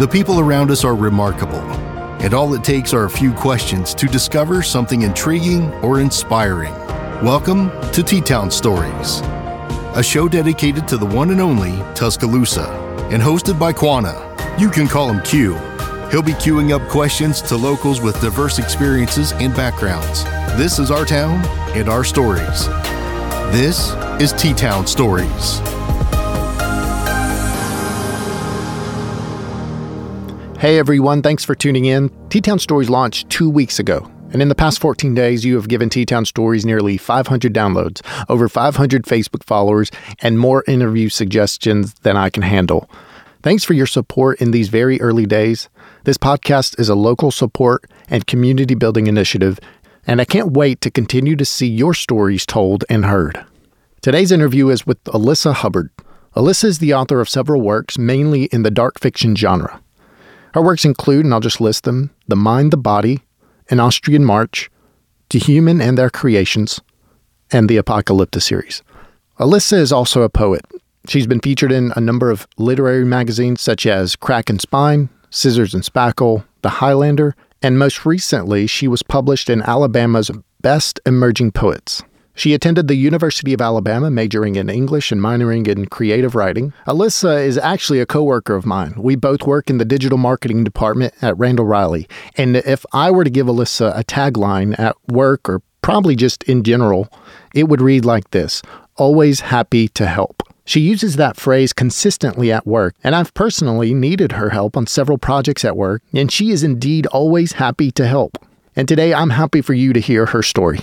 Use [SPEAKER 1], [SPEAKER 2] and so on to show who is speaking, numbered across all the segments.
[SPEAKER 1] The people around us are remarkable, and all it takes are a few questions to discover something intriguing or inspiring. Welcome to T Town Stories, a show dedicated to the one and only Tuscaloosa, and hosted by Quana. You can call him Q. He'll be queuing up questions to locals with diverse experiences and backgrounds. This is our town and our stories. This is T Town Stories.
[SPEAKER 2] Hey everyone, thanks for tuning in. T Town Stories launched two weeks ago. And in the past 14 days, you have given T Town Stories nearly 500 downloads, over 500 Facebook followers, and more interview suggestions than I can handle. Thanks for your support in these very early days. This podcast is a local support and community building initiative, and I can't wait to continue to see your stories told and heard. Today's interview is with Alyssa Hubbard. Alyssa is the author of several works, mainly in the dark fiction genre. Her works include, and I'll just list them The Mind, the Body, An Austrian March, To Human and Their Creations, and the Apocalypta series. Alyssa is also a poet. She's been featured in a number of literary magazines such as Crack and Spine, Scissors and Spackle, The Highlander, and most recently, she was published in Alabama's Best Emerging Poets. She attended the University of Alabama, majoring in English and minoring in creative writing. Alyssa is actually a coworker of mine. We both work in the digital marketing department at Randall Reilly. And if I were to give Alyssa a tagline at work or probably just in general, it would read like this Always happy to help. She uses that phrase consistently at work, and I've personally needed her help on several projects at work, and she is indeed always happy to help. And today I'm happy for you to hear her story.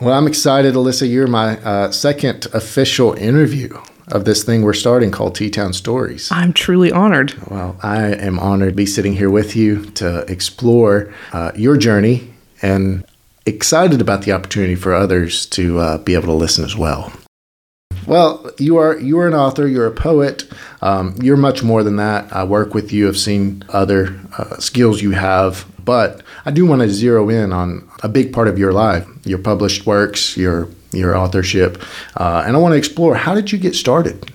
[SPEAKER 2] Well, I'm excited, Alyssa. You're my uh, second official interview of this thing we're starting called T Town Stories.
[SPEAKER 3] I'm truly honored.
[SPEAKER 2] Well, I am honored to be sitting here with you to explore uh, your journey and excited about the opportunity for others to uh, be able to listen as well. Well, you are you are an author. You're a poet. Um, you're much more than that. I work with you. I've seen other uh, skills you have, but I do want to zero in on a big part of your life, your published works, your your authorship, uh, and I want to explore how did you get started.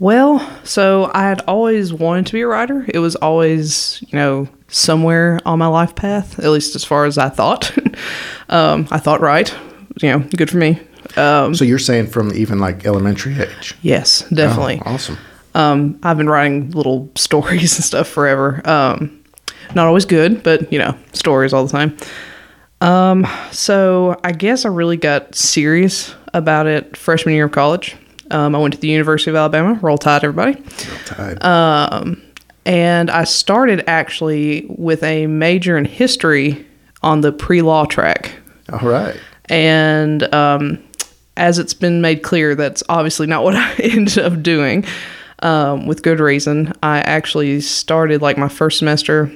[SPEAKER 3] Well, so I had always wanted to be a writer. It was always, you know, somewhere on my life path, at least as far as I thought. um, I thought right, you know, good for me.
[SPEAKER 2] Um, so you're saying from even like elementary age?
[SPEAKER 3] Yes, definitely.
[SPEAKER 2] Oh, awesome.
[SPEAKER 3] Um, I've been writing little stories and stuff forever. Um, not always good, but you know, stories all the time. Um, so I guess I really got serious about it freshman year of college. Um, I went to the University of Alabama. Roll Tide, everybody. Roll Tide. Um, and I started actually with a major in history on the pre-law track.
[SPEAKER 2] All right.
[SPEAKER 3] And um, as it's been made clear, that's obviously not what I ended up doing. Um, with good reason. I actually started like my first semester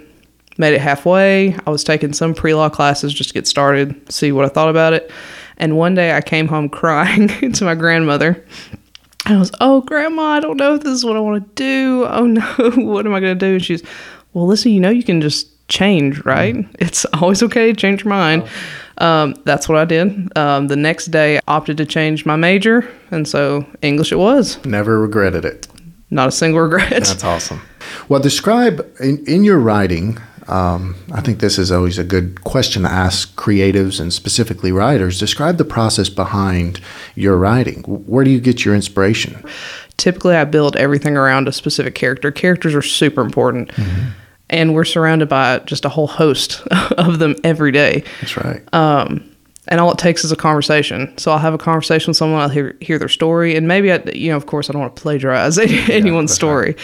[SPEAKER 3] made it halfway. I was taking some pre law classes just to get started, see what I thought about it. And one day I came home crying to my grandmother. And I was, oh, grandma, I don't know if this is what I want to do. Oh, no, what am I going to do? And she's, well, listen, you know, you can just change, right? Mm. It's always okay to change your mind. Um, that's what I did. Um, the next day, I opted to change my major. And so English it was.
[SPEAKER 2] Never regretted it.
[SPEAKER 3] Not a single regret.
[SPEAKER 2] That's awesome. Well, describe in, in your writing, um, I think this is always a good question to ask creatives and specifically writers. Describe the process behind your writing. Where do you get your inspiration?
[SPEAKER 3] Typically, I build everything around a specific character. Characters are super important. Mm-hmm. And we're surrounded by just a whole host of them every day.
[SPEAKER 2] That's right.
[SPEAKER 3] Um, and all it takes is a conversation. So I'll have a conversation with someone, I'll hear, hear their story, and maybe I, you know, of course, I don't want to plagiarize anyone's yeah, story, right.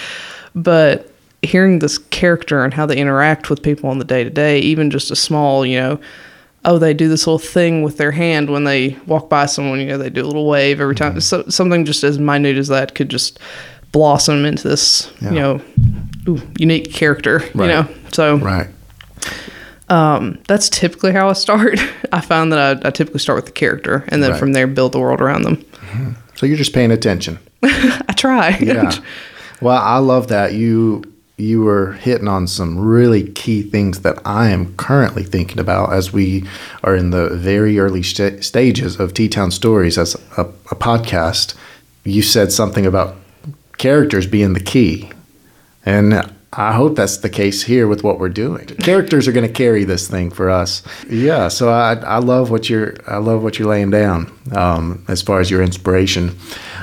[SPEAKER 3] but hearing this character and how they interact with people on the day to day, even just a small, you know, oh, they do this little thing with their hand when they walk by someone, you know, they do a little wave every time. Mm-hmm. So something just as minute as that could just blossom into this, yeah. you know, ooh, unique character, right. you know. So
[SPEAKER 2] right.
[SPEAKER 3] Um, that's typically how I start. I find that I, I, typically start with the character, and then right. from there build the world around them.
[SPEAKER 2] Mm-hmm. So you're just paying attention.
[SPEAKER 3] I try.
[SPEAKER 2] Yeah. Well, I love that you you were hitting on some really key things that I am currently thinking about as we are in the very early st- stages of T Town Stories as a, a, podcast. You said something about characters being the key. And I hope that's the case here with what we're doing. Characters are going to carry this thing for us. Yeah, so I, I love what you're I love what you're laying down um, as far as your inspiration.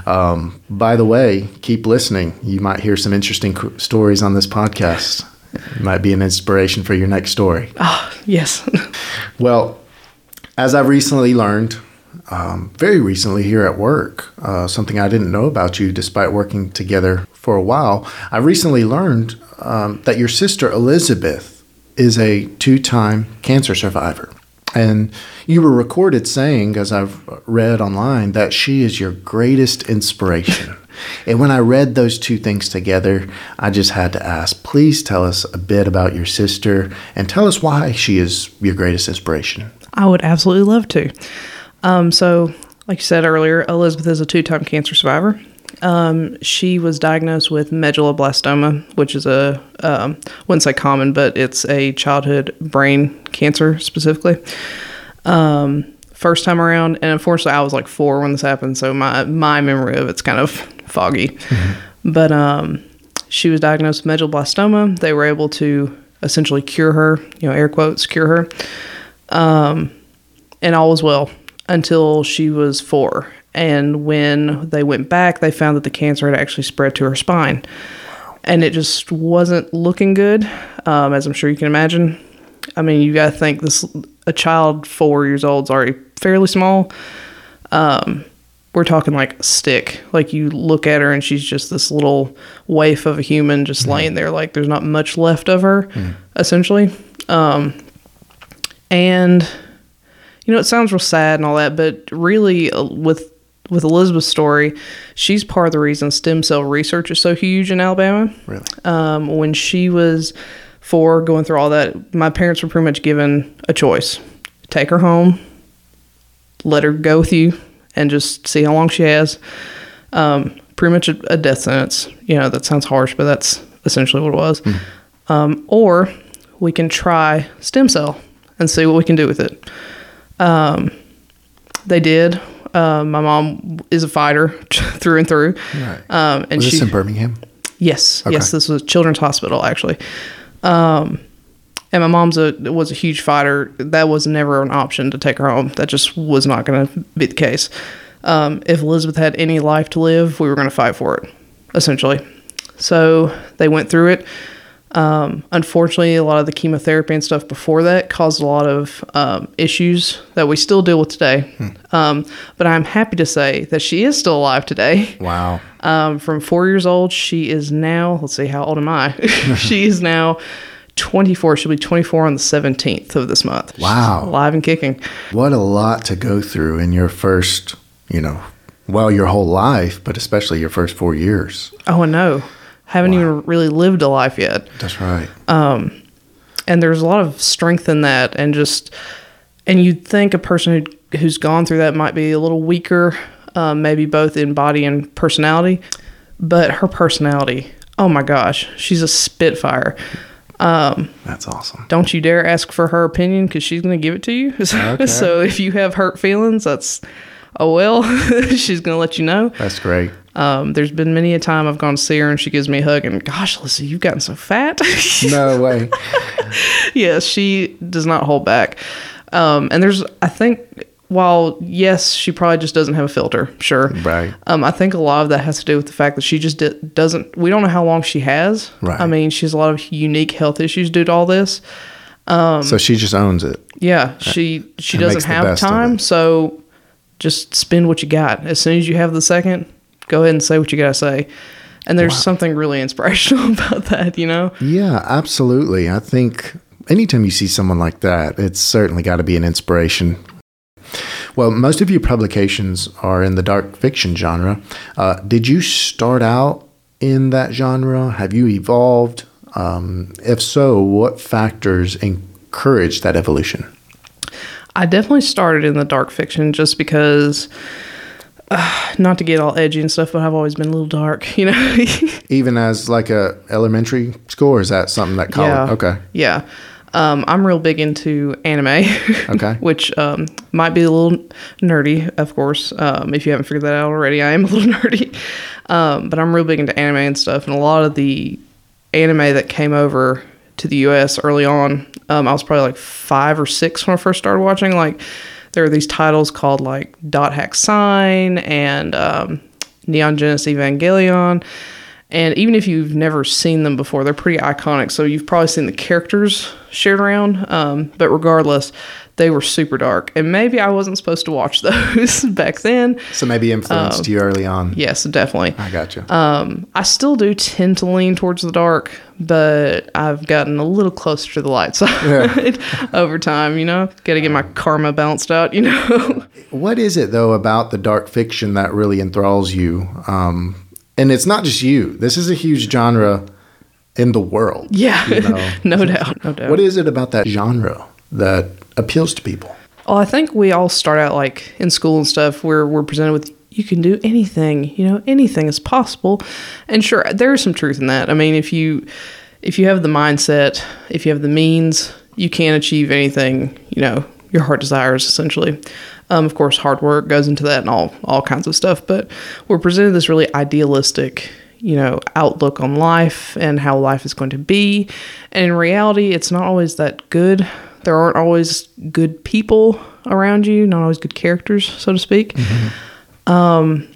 [SPEAKER 2] Um, by the way, keep listening. You might hear some interesting c- stories on this podcast. It might be an inspiration for your next story.
[SPEAKER 3] Ah, Yes.
[SPEAKER 2] Well, as I've recently learned, um, very recently here at work, uh, something I didn't know about you despite working together for a while, I recently learned um, that your sister Elizabeth is a two time cancer survivor. And you were recorded saying, as I've read online, that she is your greatest inspiration. and when I read those two things together, I just had to ask, please tell us a bit about your sister and tell us why she is your greatest inspiration.
[SPEAKER 3] I would absolutely love to. Um, so, like you said earlier, Elizabeth is a two time cancer survivor. Um, she was diagnosed with medulloblastoma, which is a, um, wouldn't say common, but it's a childhood brain cancer specifically. Um, first time around, and unfortunately, I was like four when this happened, so my, my memory of it's kind of foggy. But um, she was diagnosed with medulloblastoma. They were able to essentially cure her, you know, air quotes, cure her and all was well until she was four. And when they went back, they found that the cancer had actually spread to her spine. And it just wasn't looking good, um, as I'm sure you can imagine. I mean, you got to think this a child four years old is already fairly small. Um, we're talking like a stick. Like you look at her and she's just this little waif of a human just laying there, like there's not much left of her, essentially. Um, and you know it sounds real sad and all that but really uh, with with elizabeth's story she's part of the reason stem cell research is so huge in alabama
[SPEAKER 2] Really?
[SPEAKER 3] um, when she was four going through all that my parents were pretty much given a choice take her home let her go with you and just see how long she has um, pretty much a, a death sentence you know that sounds harsh but that's essentially what it was um, or we can try stem cell and see what we can do with it. Um, they did. Uh, my mom is a fighter through and through.
[SPEAKER 2] Right.
[SPEAKER 3] Um, and
[SPEAKER 2] Was
[SPEAKER 3] she,
[SPEAKER 2] this in Birmingham?
[SPEAKER 3] yes,
[SPEAKER 2] Okay.
[SPEAKER 3] yes, this was Children's Hospital actually. Um, and my mom's a was a huge fighter. That was never an option to take her home. That just was not going to be the case. Um, if Elizabeth had any life to live, we were going to fight for it, essentially. So they went through it. Um, unfortunately, a lot of the chemotherapy and stuff before that caused a lot of um, issues that we still deal with today. Um, but I'm happy to say that she is still alive today.
[SPEAKER 2] Wow.
[SPEAKER 3] Um, from four years old, she is now, let's see, how old am I? she is now 24. She'll be 24 on the 17th of this month. She's
[SPEAKER 2] Wow.
[SPEAKER 3] alive and kicking.
[SPEAKER 2] What a lot to go through in your first, you know, well, your whole life, but especially your first four years.
[SPEAKER 3] Oh, I know. Haven't even really lived a life yet.
[SPEAKER 2] That's right.
[SPEAKER 3] and there's a lot of strength in that and just and you'd think a person who, who's gone through that might be a little weaker um, maybe both in body and personality but her personality oh my gosh she's a spitfire
[SPEAKER 2] That's awesome.
[SPEAKER 3] don't you dare ask for her opinion because she's going to give it to you
[SPEAKER 2] Okay.
[SPEAKER 3] so if you have hurt feelings that's oh well she's going to let you know
[SPEAKER 2] That's great.
[SPEAKER 3] Um, there's been many a time i've gone to see her and she gives me a hug and gosh listen you've gotten so fat
[SPEAKER 2] No way.
[SPEAKER 3] yes, she does not hold back. Um, and there's, I think, while yes, she probably just doesn't have a filter. Sure,
[SPEAKER 2] Right.
[SPEAKER 3] Um, I think a lot of that has to do with the fact that she just di- doesn't. We don't know how long she has.
[SPEAKER 2] Right.
[SPEAKER 3] I mean, she has a lot of unique health issues due to all this.
[SPEAKER 2] so she just owns it.
[SPEAKER 3] Yeah, she she doesn't have time. So just spend what you got. As soon as you have the second, go ahead and say what you got to say. And there's something really inspirational about that, you know.
[SPEAKER 2] Yeah, absolutely. I think anytime you see someone like that, it's certainly got to be an inspiration. Well, most of your publications are in the dark fiction genre. Uh, did you start out in that genre? Have you evolved? Um, if so, what factors encouraged that evolution?
[SPEAKER 3] I definitely started in the dark fiction just because, uh, not to get all edgy and stuff, but I've always been a little dark, you know.
[SPEAKER 2] Even as like a elementary school, or is that something that college?
[SPEAKER 3] Yeah.
[SPEAKER 2] Okay.
[SPEAKER 3] yeah, um, I'm real big into anime.
[SPEAKER 2] Okay.
[SPEAKER 3] which um, might be a little nerdy, of course. Um, if you haven't figured that out already, I am a little nerdy. Um, but I'm real big into anime and stuff, and a lot of the anime that came over to the U.S. early on. Um, I was probably like five or six when I first started watching. Like, there are these titles called like Dot Hack Sign and um, Neon Genesis Evangelion. And even if you've never seen them before, they're pretty iconic. So you've probably seen the characters shared around. Um, but regardless, they were super dark. And maybe I wasn't supposed to watch those back then.
[SPEAKER 2] So maybe influenced you early on.
[SPEAKER 3] Yes, definitely.
[SPEAKER 2] I got you.
[SPEAKER 3] Um, I still do tend to lean towards the dark, but I've gotten a little closer to the light side over time, you know? Got to get my karma balanced out, you know?
[SPEAKER 2] what is it, though, about the dark fiction that really enthralls you? Um, and it's not just you. This is a huge genre in the world.
[SPEAKER 3] yeah,
[SPEAKER 2] you know?
[SPEAKER 3] no doubt, no doubt.
[SPEAKER 2] What is it about that genre that appeals to people?
[SPEAKER 3] Well, I think we all start out like in school and stuff where we're presented with you can do anything, you know, anything is possible. And sure, there is some truth in that. I mean, if you if you have the mindset, if you have the means, you can achieve anything, you know, your heart desires essentially. Um, of course, hard work goes into that and all all kinds of stuff, but we're presented this really idealistic you know outlook on life and how life is going to be and in reality it's not always that good there aren't always good people around you, not always good characters, so to speak. Um,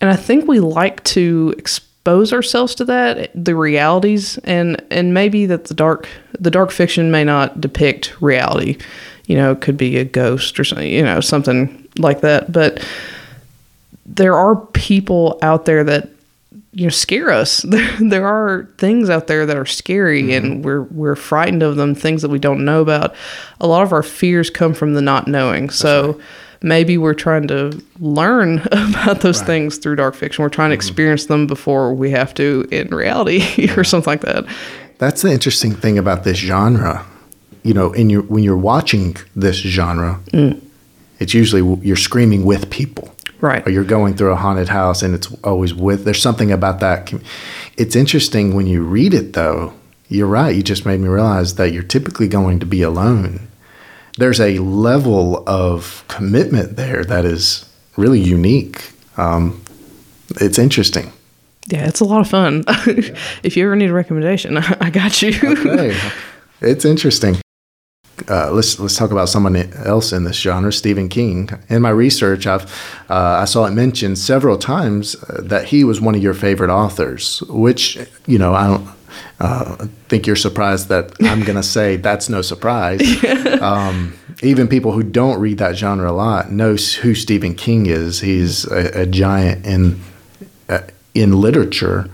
[SPEAKER 3] and I think we like to expose ourselves to that, the realities, and and maybe that the dark the dark fiction may not depict reality. You know, it could be a ghost or something, you know, something like that. But there are people out there that you know scare us. There, there are things out there that are scary and mm-hmm. we're we're frightened of them things that we don't know about. A lot of our fears come from the not knowing. So maybe we're trying to learn about those things through dark fiction. We're trying to mm-hmm. experience them before we have to in reality or something like that.
[SPEAKER 2] That's the interesting thing about this genre. You know, in your when you're watching this genre, mm. it's usually you're screaming with people.
[SPEAKER 3] Right.
[SPEAKER 2] Or you're going through a haunted house and it's always with there's something about that. It's interesting when you read it though. You're right. You just made me realize that you're typically going to be alone. There's a level of commitment there that is really unique. Um, it's interesting.
[SPEAKER 3] yeah it's a lot of fun if you ever need a recommendation i got you
[SPEAKER 2] Okay. it's interesting. Uh, let's let's talk about someone else in this genre, Stephen King. In my research, I've uh, I saw it mentioned several times uh, that he was one of your favorite authors. Which you know I don't uh, think you're surprised that I'm going to say that's no surprise. um, even people who don't read that genre a lot know who Stephen King is. He's a, a giant in uh, in literature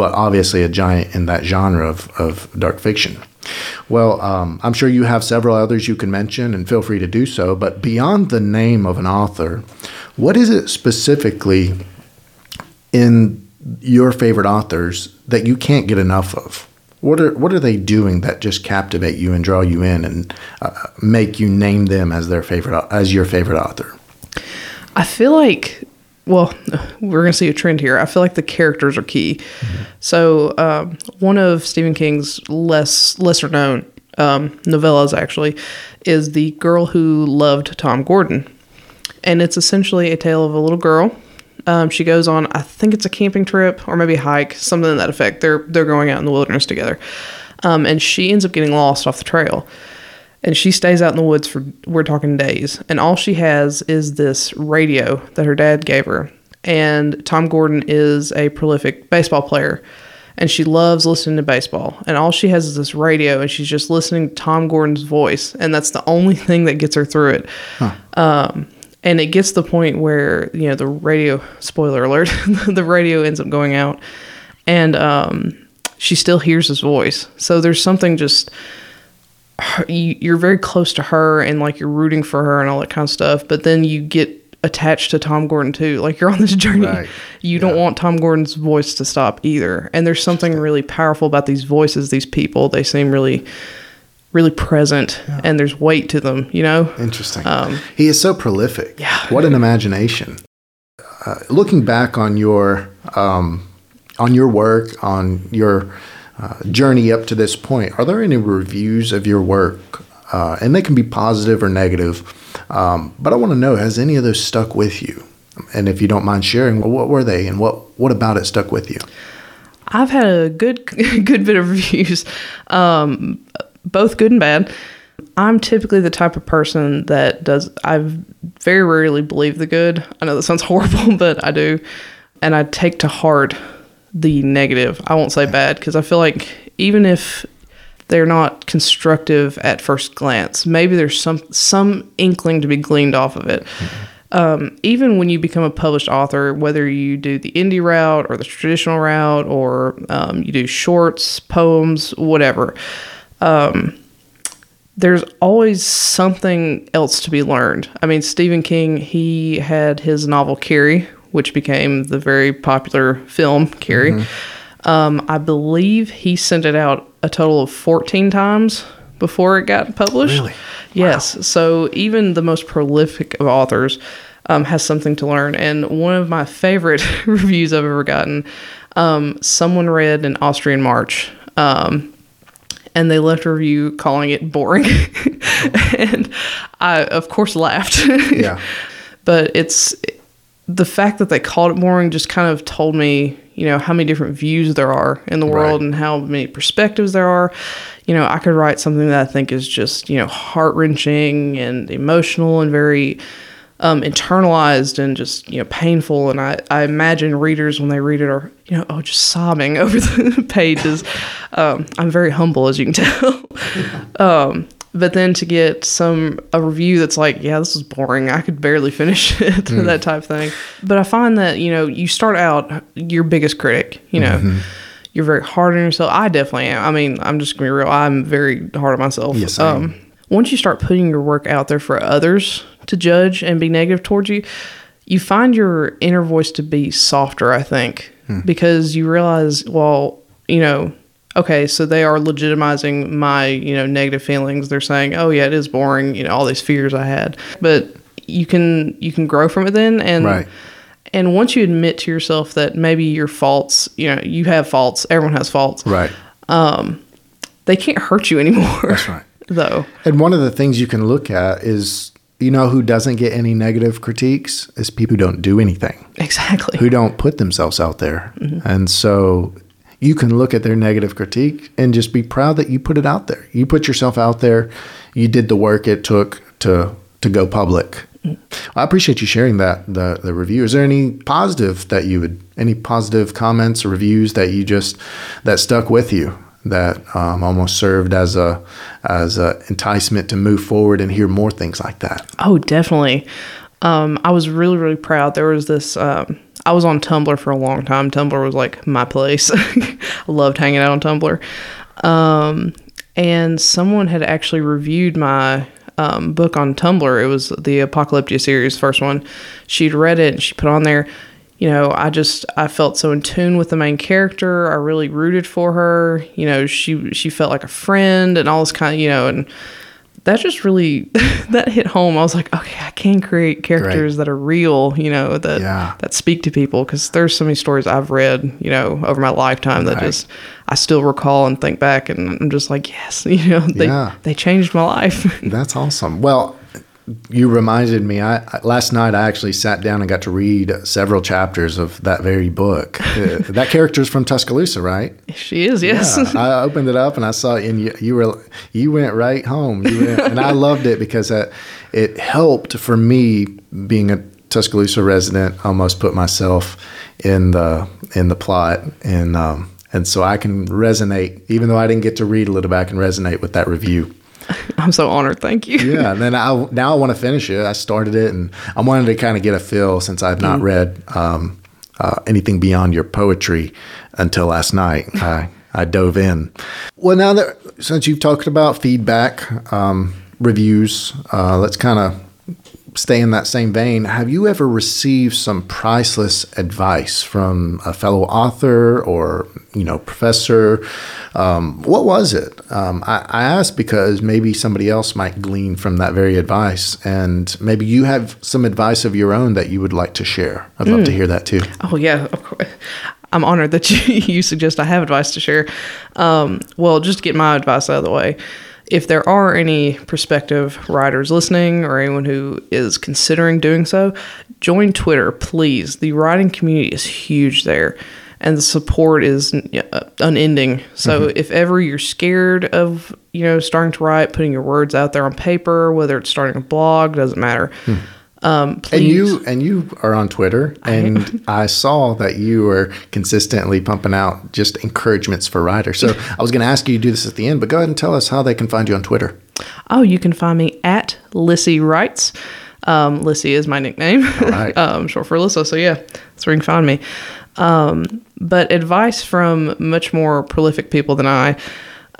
[SPEAKER 2] but obviously a giant in that genre of, of dark fiction. Well, um, I'm sure you have several others you can mention, and feel free to do so. But beyond the name of an author, what is it specifically in your favorite authors that you can't get enough of? What are what are they doing that just captivate you and draw you in and uh, make you name them as their favorite as your favorite author?
[SPEAKER 3] I feel like, well, we're going to see a trend here. I feel like the characters are key. So, um, one of Stephen King's less lesser known um, novellas actually is The Girl Who Loved Tom Gordon. And it's essentially a tale of a little girl. Um, she goes on, I think it's a camping trip or maybe a hike, something to that effect. They're they're going out in the wilderness together, um, and she ends up getting lost off the trail and she stays out in the woods for we're talking days. And all she has is this radio that her dad gave her. And tom gordon is a prolific baseball player and she loves listening to baseball. And all she has is this radio and she's just listening to tom gordon's voice and that's the only thing that gets her through it. Um, and it gets to the point where you know the radio spoiler alert the radio ends up going out. And um, she still hears his voice. So there's something just her, you, you're very close to her and like you're rooting for her and all that kind of stuff but then you get attached to tom gordon too like you're on this journey
[SPEAKER 2] Right.
[SPEAKER 3] you don't want tom gordon's voice to stop either and there's something really powerful about these voices these people they seem really really present and there's weight to them you know
[SPEAKER 2] Interesting.
[SPEAKER 3] Um,
[SPEAKER 2] he is so prolific.
[SPEAKER 3] Yeah.
[SPEAKER 2] What an imagination. Uh, looking back on your um, on your work, on your uh, journey up to this point, are there any reviews of your work? Uh, and they can be positive or negative. Um, but I want to know: has any of those stuck with you? And if you don't mind sharing, what were they, and what what about it stuck with you?
[SPEAKER 3] I've had a good good bit of reviews, um, both good and bad. I'm typically the type of person that does. I very rarely believe the good. I know that sounds horrible, but I do, and I take to heart the negative. I won't say bad because I feel like even if they're not constructive at first glance, maybe there's some some inkling to be gleaned off of it. Mm-hmm. Um, even when you become a published author, whether you do the indie route or the traditional route, or um, you do shorts, poems, whatever, um, there's always something else to be learned. I mean, Stephen King, he had his novel Carrie, which became the very popular film Carrie. Mm-hmm. Um, I believe he sent it out a total of 14 times before it got published.
[SPEAKER 2] Really?
[SPEAKER 3] Yes. Wow. So even the most prolific of authors um, has something to learn. And one of my favorite reviews I've ever gotten, um, someone read an Austrian March. Um, and they left a review calling it boring. and I, of course, laughed.
[SPEAKER 2] yeah.
[SPEAKER 3] But it's the fact that they called it boring just kind of told me, you know, how many different views there are in the world right. and how many perspectives there are. You know, I could write something that I think is just, you know, heart wrenching and emotional and very um, internalized and just, you know, painful. And I, I imagine readers when they read it are, you know, oh, just sobbing over the pages. Um, I'm very humble, as you can tell. um, but then to get some a review that's like yeah this is boring. I could barely finish it mm. that type thing. But i find that you know you start out your biggest critic you know. Mm-hmm. you're very hard on yourself. I definitely am. I mean i'm just gonna be real i'm very hard on myself.
[SPEAKER 2] Yes, um,
[SPEAKER 3] once you start putting your work out there for others to judge and be negative towards you you find your inner voice to be softer i think. Mm. because you realize well you know okay, so they are legitimizing my, you know, negative feelings. They're saying, "Oh yeah, it is boring," you know, all these fears I had. But you can you can grow from it then and
[SPEAKER 2] right.
[SPEAKER 3] and once you admit to yourself that maybe your faults, you know, you have faults, everyone has faults.
[SPEAKER 2] Right.
[SPEAKER 3] Um they can't hurt you anymore.
[SPEAKER 2] That's right.
[SPEAKER 3] Though.
[SPEAKER 2] And one of the things you can look at is you know who doesn't get any negative critiques is people who don't do anything.
[SPEAKER 3] Exactly.
[SPEAKER 2] Who don't put themselves out there. Mm-hmm. And so you can look at their negative critique and just be proud that you put it out there. You put yourself out there. You did the work it took to to go public. I appreciate you sharing that the the review. Is there any positive that you would any positive comments or reviews that you just that stuck with you that um, almost served as a as a enticement to move forward and hear more things like that?
[SPEAKER 3] Oh, definitely. Um, I was really really proud. There was this. Um, I was on Tumblr for a long time. Tumblr was like my place. I loved hanging out on Tumblr. Um, and someone had actually reviewed my um, book on Tumblr. It was the Apocalyptia series, first one. She'd read it and she put on there, you know, I just I felt so in tune with the main character. I really rooted for her. You know, she she felt like a friend and all this kind of you know and that just really that hit home. I was like, okay, I can create characters Great. that are real, you know, that yeah. that speak to people because there's so many stories I've read, you know, over my lifetime that right. just I still recall and think back, and I'm just like, yes, you know, they yeah. they changed my life.
[SPEAKER 2] That's awesome. Well, you reminded me. I last night I actually sat down and got to read several chapters of that very book. uh, that character is from Tuscaloosa, right?
[SPEAKER 3] She is. Yes.
[SPEAKER 2] Yeah, I opened it up and I saw, and you, you were you went right home. Went, and I loved it because it, it helped for me being a Tuscaloosa resident. Almost put myself in the in the plot and. Um, and so I can resonate, even though I didn't get to read a little bit, I can resonate with that review.
[SPEAKER 3] I'm so honored. Thank you.
[SPEAKER 2] yeah, and then I now I want to finish it. I started it, and I wanted to kind of get a feel since I've not mm. read um, uh, anything beyond your poetry until last night. I I dove in. Well, now that since you've talked about feedback, um, reviews, uh, let's kind of stay in that same vein, have you ever received some priceless advice from a fellow author or you know professor? Um, what was it? Um, I, I ask because maybe somebody else might glean from that very advice, and maybe you have some advice of your own that you would like to share. I'd love to hmm. hear that too.
[SPEAKER 3] Oh yeah, of course. I'm honored that you, you suggest I have advice to share. Um, well, just to get my advice out of the way if there are any prospective writers listening or anyone who is considering doing so, join Twitter, please. The writing community is huge there. and the support is uh, unending. So
[SPEAKER 2] Mm-hmm.
[SPEAKER 3] if ever you're scared of you know starting to write, putting your words out there on paper, whether it's starting a blog, doesn't matter. Um, please.
[SPEAKER 2] And you and you are on Twitter, and I saw that you were consistently pumping out just encouragements for writers. So I was going to ask you to do this at the end, but go ahead and tell us how they can find you on Twitter.
[SPEAKER 3] Oh, you can find me at Lissy Writes. Um, Lissy is my nickname,
[SPEAKER 2] right.
[SPEAKER 3] um, short for Alyssa. So yeah, that's where you can find me. Um, but advice from much more prolific people than I.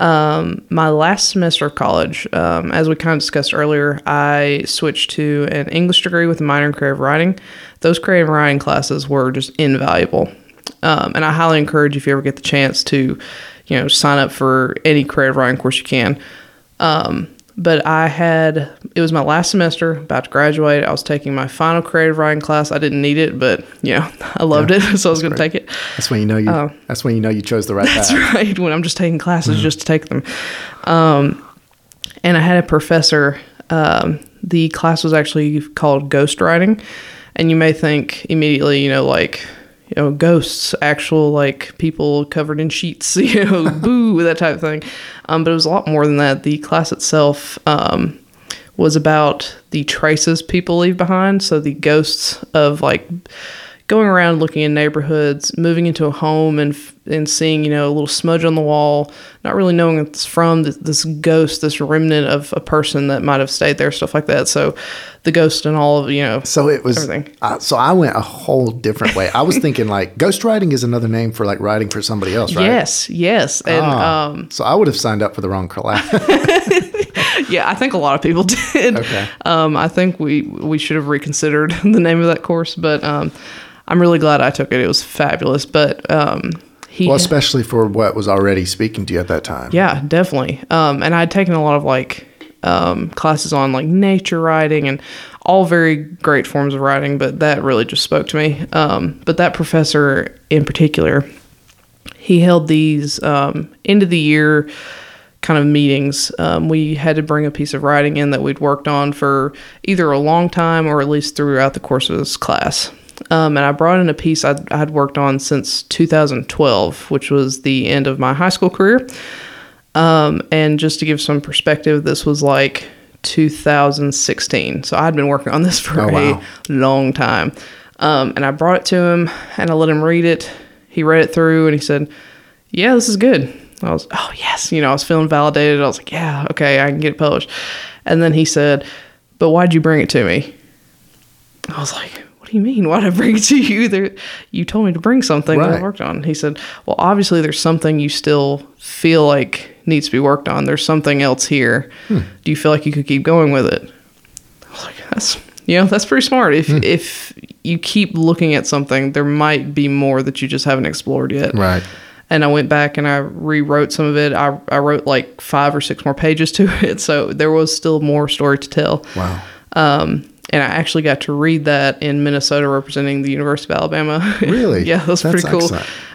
[SPEAKER 3] Um, my last semester of college, um, as we kind of discussed earlier, I switched to an English degree with a minor in creative writing. Those creative writing classes were just invaluable. Um, and I highly encourage if you ever get the chance to, you know, sign up for any creative writing course you can. Um, but I had, it was my last semester, about to graduate. I was taking my final creative writing class. I didn't need it, but, you know, I loved it, so I was going to take it.
[SPEAKER 2] That's when you know you. that's when you know you chose the right
[SPEAKER 3] That's
[SPEAKER 2] path.
[SPEAKER 3] right, when I'm just taking classes just to take them. Um, and I had a professor, um, the class was actually called ghostwriting. And you may think immediately, you know, like, you know, ghosts, actual like people covered in sheets, you know, boo, that type of thing. Um, but it was a lot more than that. The class itself um, was about the traces people leave behind. So the ghosts of like going around looking in neighborhoods, moving into a home and and seeing, you know, a little smudge on the wall, not really knowing it's from, this, this ghost, this remnant of a person that might have stayed there, stuff like that. So the ghost and all of, you know,
[SPEAKER 2] So it was.
[SPEAKER 3] Everything.
[SPEAKER 2] Uh, so I went a whole different way. I was thinking like ghostwriting is another name for like writing for somebody else, right?
[SPEAKER 3] yes, yes. And
[SPEAKER 2] Ah,
[SPEAKER 3] um,
[SPEAKER 2] so I would have signed up for the wrong class.
[SPEAKER 3] yeah, I think a lot of people did.
[SPEAKER 2] Okay.
[SPEAKER 3] Um, I think we we should have reconsidered the name of that course, but um, I'm really glad I took it. It was fabulous. But um, he,
[SPEAKER 2] well, especially for what was already speaking to you at that time.
[SPEAKER 3] yeah, definitely. Um, and I had taken a lot of like um, classes on like nature writing and all very great forms of writing, but that really just spoke to me. Um, but that professor in particular, he held these um, end of the year kind of meetings. Um, we had to bring a piece of writing in that we'd worked on for either a long time or at least throughout the course of this class. Um, and I brought in a piece I'd, I'd worked on since 2012, which was the end of my high school career. Um, and just to give some perspective, this was like 2016. So I'd been working on this for
[SPEAKER 2] Oh, wow.
[SPEAKER 3] a long time. Um, and I brought it to him and I let him read it. He read it through and he said, Yeah, this is good. I was, Oh, yes. You know, I was feeling validated. I was like, Yeah, okay, I can get it published. And then he said, But why'd you bring it to me? I was like, do you mean? Why'd I bring it to you? There, you told me to bring something that I worked on. He said, Well, obviously, there's something you still feel like needs to be worked on. There's something else here. Do you feel like you could keep going with it? I was like, That's, you know, that's pretty smart. If, if you keep looking at something, there might be more that you just haven't explored yet
[SPEAKER 2] Right.
[SPEAKER 3] and I went back and I rewrote some of it. I, I wrote like five or six more pages to it, so there was still more story to tell.
[SPEAKER 2] Wow.
[SPEAKER 3] Um, and I actually got to read that in Minnesota, representing the University of Alabama.
[SPEAKER 2] Really?
[SPEAKER 3] yeah, that
[SPEAKER 2] That's
[SPEAKER 3] pretty cool.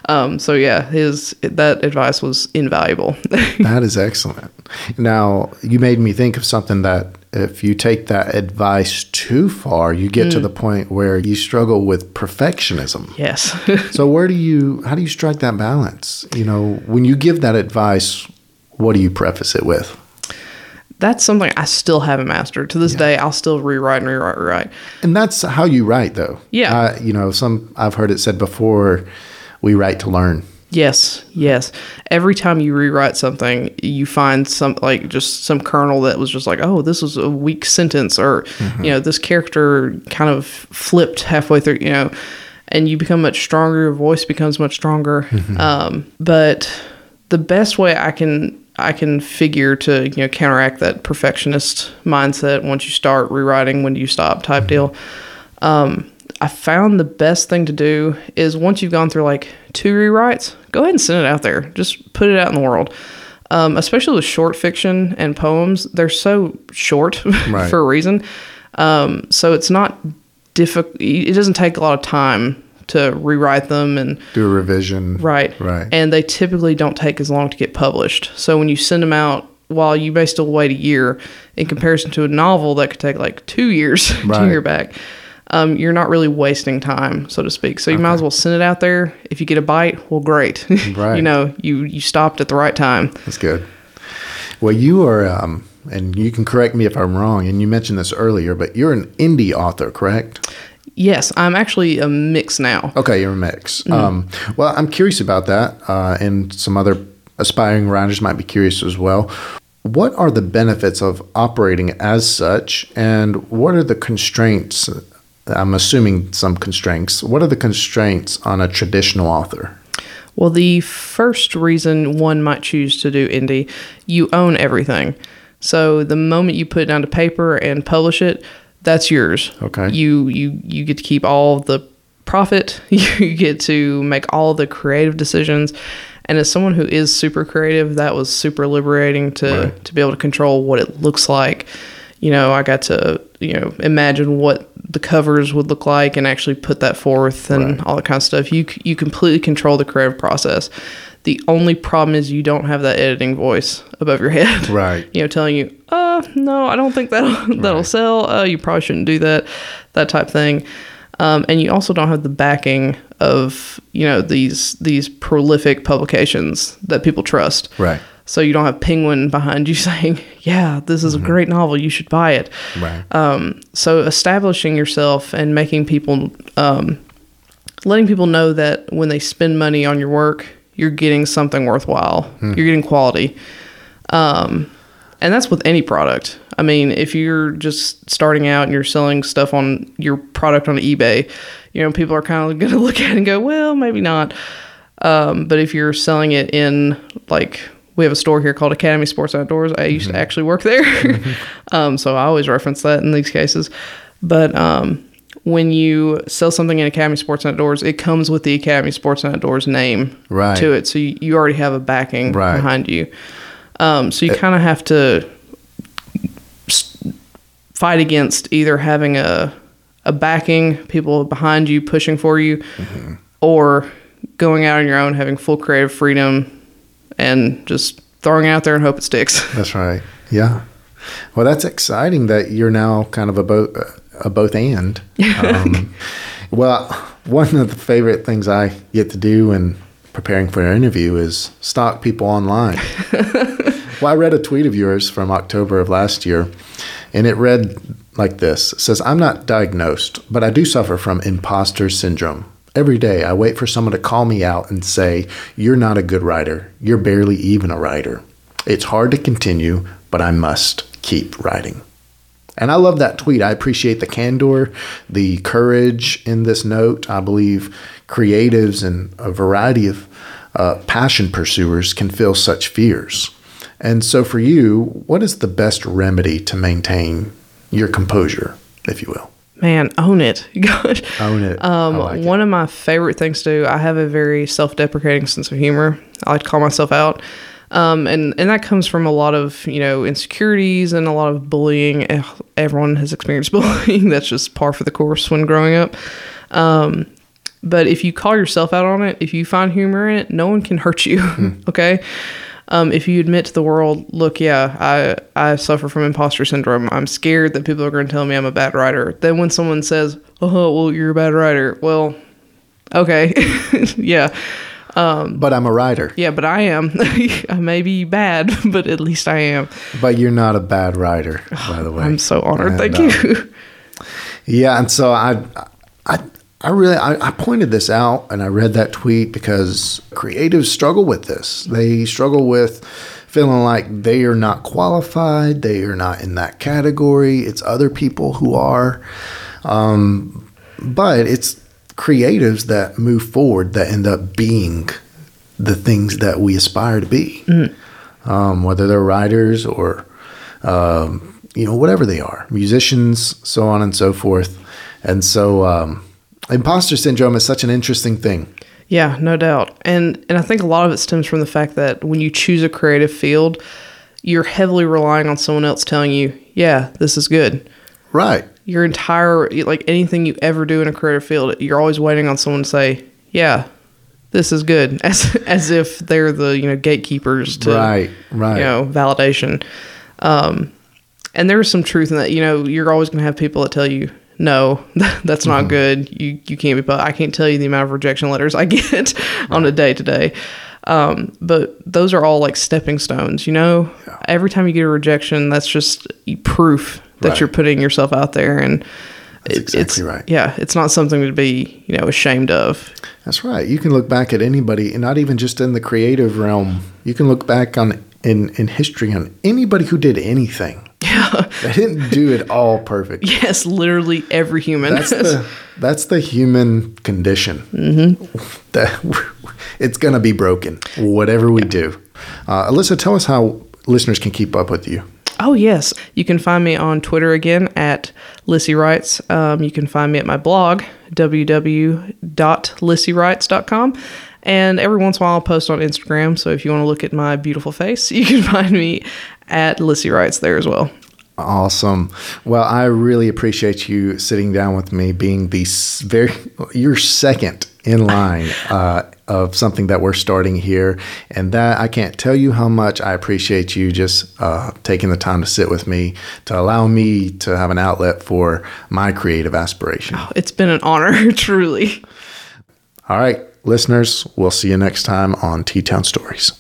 [SPEAKER 3] Um, so yeah, his that advice was invaluable.
[SPEAKER 2] That is excellent. Now, you made me think of something that if you take that advice too far, you get
[SPEAKER 3] Mm.
[SPEAKER 2] to the point where you struggle with perfectionism.
[SPEAKER 3] yes.
[SPEAKER 2] So, where do you, how do you strike that balance? You know, when you give that advice, what do you preface it with?
[SPEAKER 3] That's something I still haven't mastered. To this day, I'll still rewrite and rewrite, rewrite.
[SPEAKER 2] And that's how you write, though.
[SPEAKER 3] Yeah.
[SPEAKER 2] Uh, you know, some, I've heard it said before, we write to learn.
[SPEAKER 3] Yes, yes. Every time you rewrite something, you find some like just some kernel that was just like, oh, this was a weak sentence, or you know, this character kind of flipped halfway through, you know, and you become much stronger. Your voice becomes much stronger. Um, but the best way I can I can figure to you know counteract that perfectionist mindset once you start rewriting, when do you stop type deal. Um, I found the best thing to do is once you've gone through like two rewrites, go ahead and send it out there. Just put it out in the world. Um, especially with short fiction and poems, they're so short
[SPEAKER 2] Right.
[SPEAKER 3] for a reason. Um, so it's not difficult. It doesn't take a lot of time to rewrite them and
[SPEAKER 2] Do a revision.
[SPEAKER 3] Right.
[SPEAKER 2] Right.
[SPEAKER 3] And they typically don't take as long to get published. So when you send them out, while you may still wait a year, in comparison to a novel that could take like two years to
[SPEAKER 2] Right.
[SPEAKER 3] hear back, um, you're not really wasting time, so to speak. So you might as well send it out there. If you get a bite, well, great.
[SPEAKER 2] Right.
[SPEAKER 3] you know, you you stopped at the right time.
[SPEAKER 2] That's good. Well, you are, um, and you can correct me if I'm wrong, and you mentioned this earlier, but you're an indie author, correct?
[SPEAKER 3] Yes, I'm actually a mix now.
[SPEAKER 2] Okay, you're a mix. Um, well, I'm curious about that, uh, and some other aspiring writers might be curious as well. What are the benefits of operating as such, and what are the constraints? I'm assuming some constraints. What are the constraints on a traditional author?
[SPEAKER 3] Well, the first reason one might choose to do indie, you own everything. So the moment you put it down to paper and publish it, that's yours.
[SPEAKER 2] Okay.
[SPEAKER 3] You you you get to keep all the profit. You get to make all the creative decisions. And as someone who is super creative, that was super liberating to
[SPEAKER 2] Right.
[SPEAKER 3] to be able to control what it looks like. You know, I got to you know imagine what the covers would look like and actually put that forth and
[SPEAKER 2] Right.
[SPEAKER 3] all that kind of stuff. You you completely control the creative process. The only problem is you don't have that editing voice above your head,
[SPEAKER 2] Right.
[SPEAKER 3] You know, telling you, "Uh, no, I don't think that'll that'll sell. Uh, you probably shouldn't do that," that type thing. Um, and you also don't have the backing of you know these these prolific publications that people trust.
[SPEAKER 2] Right.
[SPEAKER 3] So you don't have Penguin behind you saying, "Yeah, this is a great novel. You should buy it."
[SPEAKER 2] Right.
[SPEAKER 3] Um, so establishing yourself and making people, um, letting people know that when they spend money on your work, you're getting something worthwhile. You're getting quality. Um, and that's with any product. I mean, if you're just starting out and you're selling stuff on your product on eBay, you know, people are kind of going to look at it and go, well, maybe not. Um, but if you're selling it in like we have a store here called Academy Sports Outdoors. I used to actually work there, um, so I always reference that in these cases. But um, when you sell something in Academy Sports and Outdoors, it comes with the Academy Sports and Outdoors name
[SPEAKER 2] Right.
[SPEAKER 3] to it, so you, you already have a backing
[SPEAKER 2] Right.
[SPEAKER 3] behind you. Um, so you uh, kind of have to fight against either having a a backing, people behind you pushing for you, mm-hmm. or going out on your own, having full creative freedom, and just throwing it out there and hope it sticks.
[SPEAKER 2] That's right. Yeah. Well, that's exciting that you're now kind of a both uh, a both and. Um, well, one of the favorite things I get to do in preparing for an interview is stalk people online. well, I read a tweet of yours from October of last year, and it read like this: it "says I'm not diagnosed, but I do suffer from imposter syndrome." Every day, I wait for someone to call me out and say, You're not a good writer. You're barely even a writer. It's hard to continue, but I must keep writing. And I love that tweet. I appreciate the candor, the courage in this note. I believe creatives and a variety of uh, passion pursuers can feel such fears. And so, for you, what is the best remedy to maintain your composure, if you will?
[SPEAKER 3] Man, own it. Gosh.
[SPEAKER 2] Own it.
[SPEAKER 3] Um,
[SPEAKER 2] like it.
[SPEAKER 3] one of my favorite things to do, I have a very self deprecating sense of humor. I like to call myself out. Um, and, and that comes from a lot of, you know, insecurities and a lot of bullying. Everyone has experienced bullying. That's just par for the course when growing up. Um, but if you call yourself out on it, if you find humor in it, no one can hurt you. okay. Um, if you admit to the world, look, yeah, I, I suffer from imposter syndrome. I'm scared that people are going to tell me I'm a bad writer. Then when someone says, oh, well, you're a bad writer, well, okay. yeah.
[SPEAKER 2] But I'm a writer.
[SPEAKER 3] Yeah, but I am. I may be bad, but at least I am.
[SPEAKER 2] But you're not a bad writer, by the way.
[SPEAKER 3] I'm so honored.
[SPEAKER 2] And,
[SPEAKER 3] Thank
[SPEAKER 2] uh,
[SPEAKER 3] you.
[SPEAKER 2] Yeah, and so I, I, I really, I, I pointed this out, and I read that tweet because creatives struggle with this. They struggle with feeling like they are not qualified, they are not in that category. It's other people who are, um, but it's creatives that move forward that end up being the things that we aspire to be, um, whether they're writers or um, you know, whatever they are, musicians, so on and so forth. And so, um, imposter syndrome is such an interesting thing.
[SPEAKER 3] Yeah, no doubt. And and I think a lot of it stems from the fact that when you choose a creative field, you're heavily relying on someone else telling you, "Yeah, this is good."
[SPEAKER 2] Right.
[SPEAKER 3] Your entire like anything you ever do in a creative field, you're always waiting on someone to say, "Yeah, this is good," as as if they're the you know gatekeepers to
[SPEAKER 2] right. Right.
[SPEAKER 3] you know validation. Um, and there's some truth in that. You know, you're always going to have people that tell you no, that's not good. You you can't be. I can't tell you the amount of rejection letters I get on a day to day. Um, but those are all like stepping stones. You know, every time you get a rejection, that's just proof that
[SPEAKER 2] Right.
[SPEAKER 3] you're putting yourself out there, and
[SPEAKER 2] That's
[SPEAKER 3] it-
[SPEAKER 2] exactly
[SPEAKER 3] it's
[SPEAKER 2] right.
[SPEAKER 3] yeah, it's not something to be you know ashamed of.
[SPEAKER 2] That's right. You can look back at anybody, and not even just in the creative realm. You can look back on in in history on anybody who did anything.
[SPEAKER 3] Yeah.
[SPEAKER 2] They didn't do it all perfect.
[SPEAKER 3] Yes, literally every human.
[SPEAKER 2] That's the that's the human condition. Mm-hmm. That it's gonna be broken, whatever we do. Uh, Alyssa, tell us how listeners can keep up with you.
[SPEAKER 3] Oh, yes. You can find me on Twitter again at Lissy Writes. Um, you can find me at my blog, www.lissywrites.com. And every once in a while, I'll post on Instagram. So if you want to look at my beautiful face, you can find me at Lissy Writes there as well.
[SPEAKER 2] Awesome. Well, I really appreciate you sitting down with me, being the very you're second in line uh, of something that we're starting here, and that I can't tell you how much I appreciate you just uh, taking the time to sit with me to allow me to have an outlet for my creative aspiration.
[SPEAKER 3] It's been an honor, truly.
[SPEAKER 2] All right, listeners, we'll see you next time on T Town Stories.